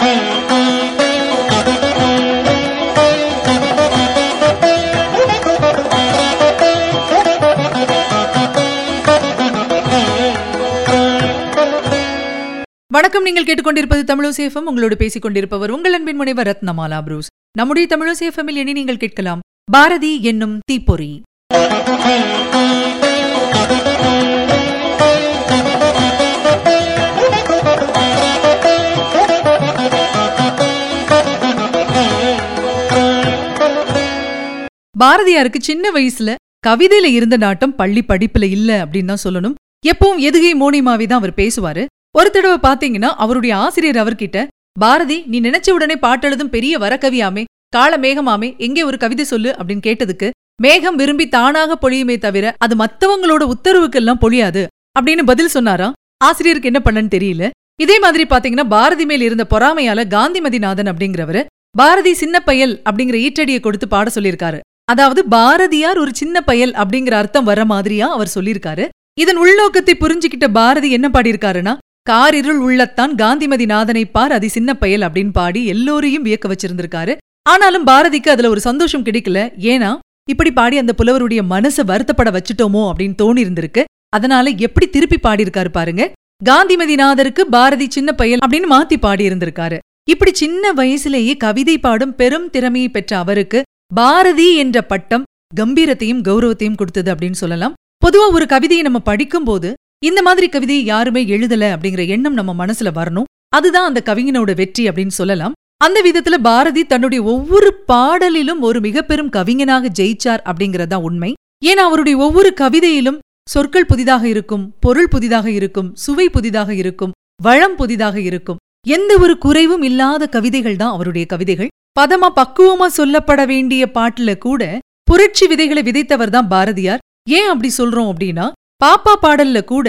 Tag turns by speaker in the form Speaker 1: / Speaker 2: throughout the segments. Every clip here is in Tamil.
Speaker 1: வணக்கம் நீங்கள் கேட்டுக்கொண்டிருப்பது தமிழசேஃபம் உங்களோடு பேசிக் கொண்டிருப்பவர் உங்கள் அன்பின் முனைவர் ரத்னமாலா புரூஸ். நம்முடைய தமிழசேஃபமில் இனி நீங்கள் கேட்கலாம் பாரதி என்னும் தீப்பொறி. பாரதியாருக்கு சின்ன வயசுல கவிதையில இருந்த நாட்டம் பள்ளி படிப்புல இல்ல அப்படின்னு தான் சொல்லணும். எப்பவும் எதுகை மோனிமாவே தான் அவர் பேசுவாரு. ஒரு தடவை பாத்தீங்கன்னா அவருடைய ஆசிரியர் அவர்கிட்ட பாரதி நீ நினைச்ச உடனே பாட்டெழுதும் பெரிய வரக்கவியாமே கால மேகமாமே எங்கே ஒரு கவிதை சொல்லு அப்படின்னு கேட்டதுக்கு மேகம் விரும்பி தானாக பொழியுமே தவிர அது மத்தவங்களோட உத்தரவுக்கெல்லாம் பொழியாது அப்படின்னு பதில் சொன்னாராம் ஆசிரியருக்கு என்ன பண்ணன்னு தெரியல. இதே மாதிரி பாத்தீங்கன்னா பாரதி மேல் இருந்த பொறாமையால காந்திமதிநாதன் அப்படிங்கிறவரு பாரதி சின்ன பயல் அப்படிங்கிற ஈற்றடியை கொடுத்து பாட சொல்லியிருக்காரு. அதாவது பாரதியார் ஒரு சின்ன பயல் அப்படிங்கிற அர்த்தம் வர மாதிரியா அவர் சொல்லியிருக்காரு. இதன் உள்நோக்கத்தை புரிஞ்சுக்கிட்ட பாரதி என்ன பாடியிருக்காருன்னா காரிருள் உள்ளத்தான் காந்திமதி நாதனை பார் அது சின்ன பயல் அப்படின்னு பாடி எல்லோரையும் வியக்க வச்சிருந்திருக்காரு. ஆனாலும் பாரதிக்கு அதுல ஒரு சந்தோஷம் கிடைக்கல. ஏன்னா இப்படி பாடி அந்த புலவருடைய மனசை வருத்தப்பட வச்சுட்டோமோ அப்படின்னு தோணி இருந்திருக்கு அதனால எப்படி திருப்பி பாடியிருக்காரு பாருங்க. காந்திமதிநாதருக்கு பாரதி சின்ன பயல் அப்படின்னு மாத்தி பாடியிருந்திருக்காரு. இப்படி சின்ன வயசுலேயே கவிதை பாடும் பெரும் திறமையை பெற்ற அவருக்கு பாரதி என்ற பட்டம் கம்பீரத்தையும் கௌரவத்தையும் கொடுத்தது அப்படின்னு சொல்லலாம். பொதுவா ஒரு கவிதையை நம்ம படிக்கும்போது இந்த மாதிரி கவிதையை யாருமே எழுதல அப்படிங்கிற எண்ணம் நம்ம மனசுல வரணும். அதுதான் அந்த கவிஞனோட வெற்றி அப்படின்னு சொல்லலாம். அந்த விதத்துல பாரதி தன்னுடைய ஒவ்வொரு பாடலிலும் ஒரு மிக பெரும் கவிஞனாக ஜெயிச்சார் அப்படிங்கறதா உண்மை. ஏன்னா அவருடைய ஒவ்வொரு கவிதையிலும் சொற்கள் புதிதாக இருக்கும் பொருள் புதிதாக இருக்கும் சுவை புதிதாக இருக்கும் வளம் புதிதாக இருக்கும். எந்த ஒரு குறைவும் இல்லாத கவிதைகள் தான் அவருடைய கவிதைகள். பதமா பக்குவமா சொல்லப்பட வேண்டிய பாட்டுல கூட புரட்சி விதைகளை விதைத்தவர் தான் பாரதியார். ஏன் அப்படி சொல்றோம் அப்படின்னா பாப்பா பாடல்ல கூட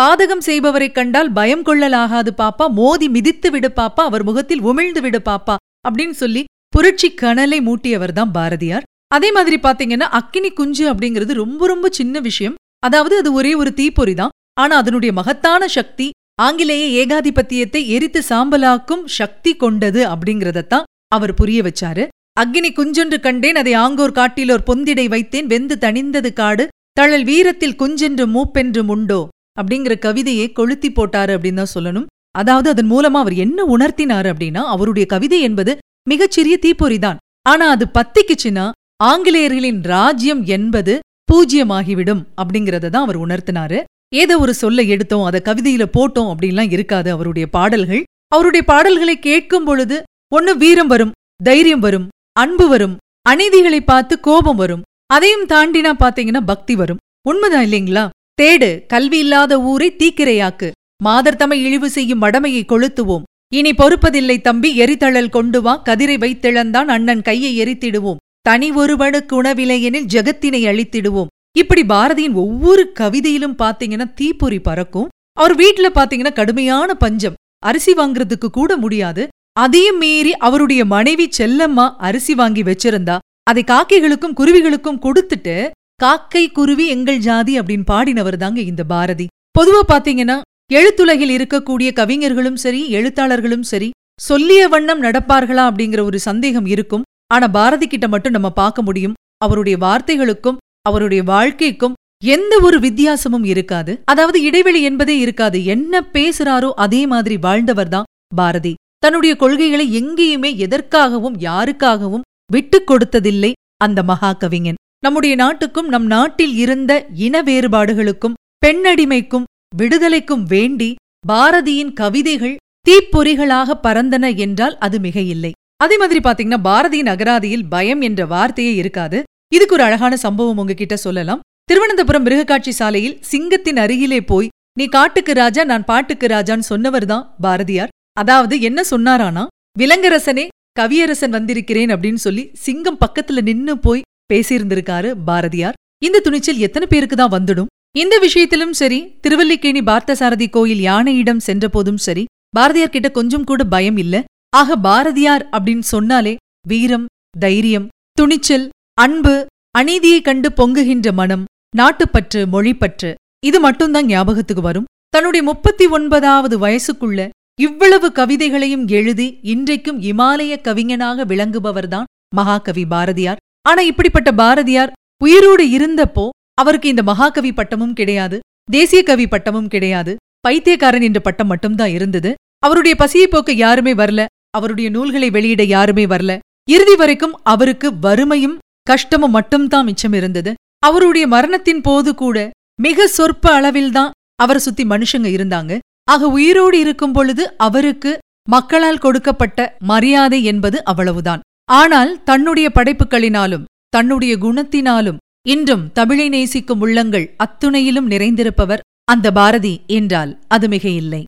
Speaker 1: பாதகம் செய்பவரைக் கண்டால் பயம் கொள்ளலாகாது பாப்பா மோதி மிதித்து விடு பாப்பா அவர் முகத்தில் உமிழ்ந்து விடு பாப்பா அப்படின்னு சொல்லி புரட்சி கனலை மூட்டியவர் தான் பாரதியார். அதே மாதிரி பாத்தீங்கன்னா அக்கினி குஞ்சு அப்படிங்கிறது ரொம்ப ரொம்ப சின்ன விஷயம். அதாவது அது ஒரே ஒரு தீப்பொறி தான். ஆனா அதனுடைய மகத்தான சக்தி ஆங்கிலேய ஏகாதிபத்தியத்தை எரித்து சாம்பலாக்கும் சக்தி கொண்டது அப்படிங்கறதத்தான் அவர் புரிய வச்சாரு. அக்னி குஞ்சென்று கண்டேன் அதை ஆங்கோர் காட்டிலோர் பொந்திடை வைத்தேன் வெந்து தணிந்தது காடு தழல் வீரத்தில் குஞ்சென்று மூப்பென்று உண்டோ? அப்படிங்கிற கவிதையை கொளுத்தி போட்டாரு அப்படின்னு தான் சொல்லணும். அதாவது அதன் மூலமா அவர் என்ன உணர்த்தினாரு அப்படின்னா அவருடைய கவிதை என்பது மிகச்சிறிய தீப்பொறிதான் ஆனா அது பத்திக்குச்சுன்னா ஆங்கிலேயர்களின் ராஜ்யம் என்பது பூஜ்யமாகிவிடும் அப்படிங்கறத தான் அவர் உணர்த்தினாரு. ஏதோ ஒரு சொல்ல எடுத்தோம் அதை கவிதையில போட்டோம் அப்படின்லாம் இருக்காது அவருடைய பாடல்கள். அவருடைய பாடல்களை கேட்கும் பொழுது ஒன்னு வீரம் வரும் தைரியம் வரும் அன்பு வரும் அநீதிகளை பார்த்து கோபம் வரும் அதையும் தாண்டினா பாத்தீங்கன்னா பக்தி வரும். உண்மைதான் இல்லைங்களா? தேடு கல்வி இல்லாத ஊரை தீக்கிரையாக்கு. மாதர்தமை இழிவு செய்யும் மடமையை கொளுத்துவோம். இனி பொறுப்பதில்லை தம்பி எரித்தழல் கொண்டு வா கதிரை வைத்திழந்தான் அண்ணன் கையை எரித்திடுவோம். தனி ஒருவனுக்கு உணவிலையெனில் ஜெகத்தினை அழித்திடுவோம். இப்படி பாரதியின் ஒவ்வொரு கவிதையிலும் பாத்தீங்கன்னா தீப்பொறி பறக்கும். அவர் வீட்டுல பாத்தீங்கன்னா கடுமையான பஞ்சம். அரிசி வாங்குறதுக்கு கூட முடியாது. அதையும் மீறி அவருடைய மனைவி செல்லம்மா அரிசி வாங்கி வச்சிருந்தா அதை காக்கைகளுக்கும் குருவிகளுக்கும் கொடுத்துட்டு காக்கை குருவி எங்கள் ஜாதி அப்படின்னு பாடினவர் தாங்க இந்த பாரதி. பொதுவா பாத்தீங்கன்னா எழுத்துலகில் இருக்கக்கூடிய கவிஞர்களும் சரி எழுத்தாளர்களும் சரி சொல்லிய வண்ணம் நடப்பார்களா அப்படிங்கிற ஒரு சந்தேகம் இருக்கும். ஆனா பாரதி கிட்ட மட்டும் நம்ம பார்க்க முடியும். அவருடைய வார்த்தைகளுக்கும் அவருடைய வாழ்க்கைக்கும் எந்த ஒரு வித்தியாசமும் இருக்காது. அதாவது இடைவெளி என்பதே இருக்காது. என்ன பேசுறாரோ அதே மாதிரி வாழ்ந்தவர் தான் பாரதி. தன்னுடைய கொள்கைகளை எங்கேயுமே எதற்காகவும் யாருக்காகவும் விட்டுக் கொடுத்ததில்லை அந்த மகாகவிஞன். நம்முடைய நாட்டுக்கும் நம் நாட்டில் இருந்த இன வேறுபாடுகளுக்கும் பெண்ணடிமைக்கும் விடுதலைக்கும் வேண்டி பாரதியின் கவிதைகள் தீப்பொறிகளாக பறந்தன என்றால் அது மிக இல்லை அதே மாதிரி பாத்தீங்கன்னா பாரதியின் அகராதியில் பயம் என்ற வார்த்தையே இருக்காது. இதுக்கு ஒரு அழகான சம்பவம் உங்ககிட்ட சொல்லலாம். திருவனந்தபுரம் மிருகக்காட்சி சாலையில் சிங்கத்தின் அருகிலே போய் நீ காட்டுக்கு ராஜா நான் பாட்டுக்கு ராஜான்னு சொன்னவர் தான் பாரதியார். அதாவது என்ன சொன்னாரானா விலங்கரசனே கவியரசன் வந்திருக்கிறேன் அப்படின்னு சொல்லி சிங்கம் பக்கத்துல நின்னு போய் பேசியிருந்திருக்காரு பாரதியார். இந்த துணிச்சல் எத்தனை பேருக்கு தான் வந்துடும்? இந்த விஷயத்திலும் சரி திருவல்லிக்கேணி பார்த்தசாரதி கோயில் யானையிடம் சென்ற போதும் சரி பாரதியார் கிட்ட கொஞ்சம் கூட பயம் இல்ல. ஆக பாரதியார் அப்படின்னு சொன்னாலே வீரம் தைரியம் துணிச்சல் அன்பு அநீதியை கண்டு பொங்குகின்ற மனம் நாட்டுப்பற்று மொழிப்பற்று இது மட்டும்தான் ஞாபகத்துக்கு வரும். தன்னுடைய முப்பத்தி ஒன்பதாவது வயசுக்குள்ள இவ்வளவு கவிதைகளையும் எழுதி இன்றைக்கும் இமாலய கவிஞனாக விளங்குபவர்தான் மகாகவி பாரதியார். ஆனா இப்படிப்பட்ட பாரதியார் உயிரோடு இருந்தப்போ அவருக்கு இந்த மகாகவி பட்டமும் கிடையாது தேசிய கவி பட்டமும் கிடையாது. பைத்தியக்காரன் என்ற பட்டம் மட்டும்தான் இருந்தது. அவருடைய பசியை போக்க யாருமே வரல அவருடைய நூல்களை வெளியிட யாருமே வரல. இறுதி வரைக்கும் அவருக்கு வறுமையும் கஷ்டமும் மட்டும்தான் மிச்சம் இருந்தது. அவருடைய மரணத்தின் போது கூட மிக சொற்ப அளவில்தான் அவரை சுத்தி மனுஷங்க இருந்தாங்க. ஆக உயிரோடு இருக்கும் பொழுது அவருக்கு மக்களால் கொடுக்கப்பட்ட மரியாதை என்பது அவ்வளவுதான். ஆனால் தன்னுடைய படைப்புகளினாலும் தன்னுடைய குணத்தினாலும் இன்றும் தமிழை நேசிக்கும் உள்ளங்கள் அத்துணையிலும் நிறைந்திருப்பவர் அந்த பாரதி என்றால் அது மிக இல்லை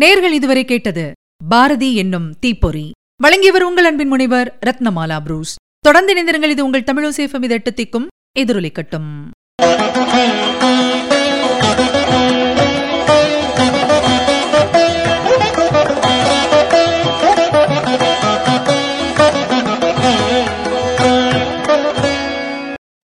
Speaker 1: நேர்கள் இதுவரை கேட்டது பாரதி என்னும் தீப்பொறி. வழங்கியவர் உங்கள் அன்பின் முனைவர் ரத்னமாலா புரூஸ். தொடர்ந்து இணைந்திருங்கள் இது உங்கள் தமிழோசேஃபம் இது எட்டு திக்கும் எதிரொலிக்கட்டும்.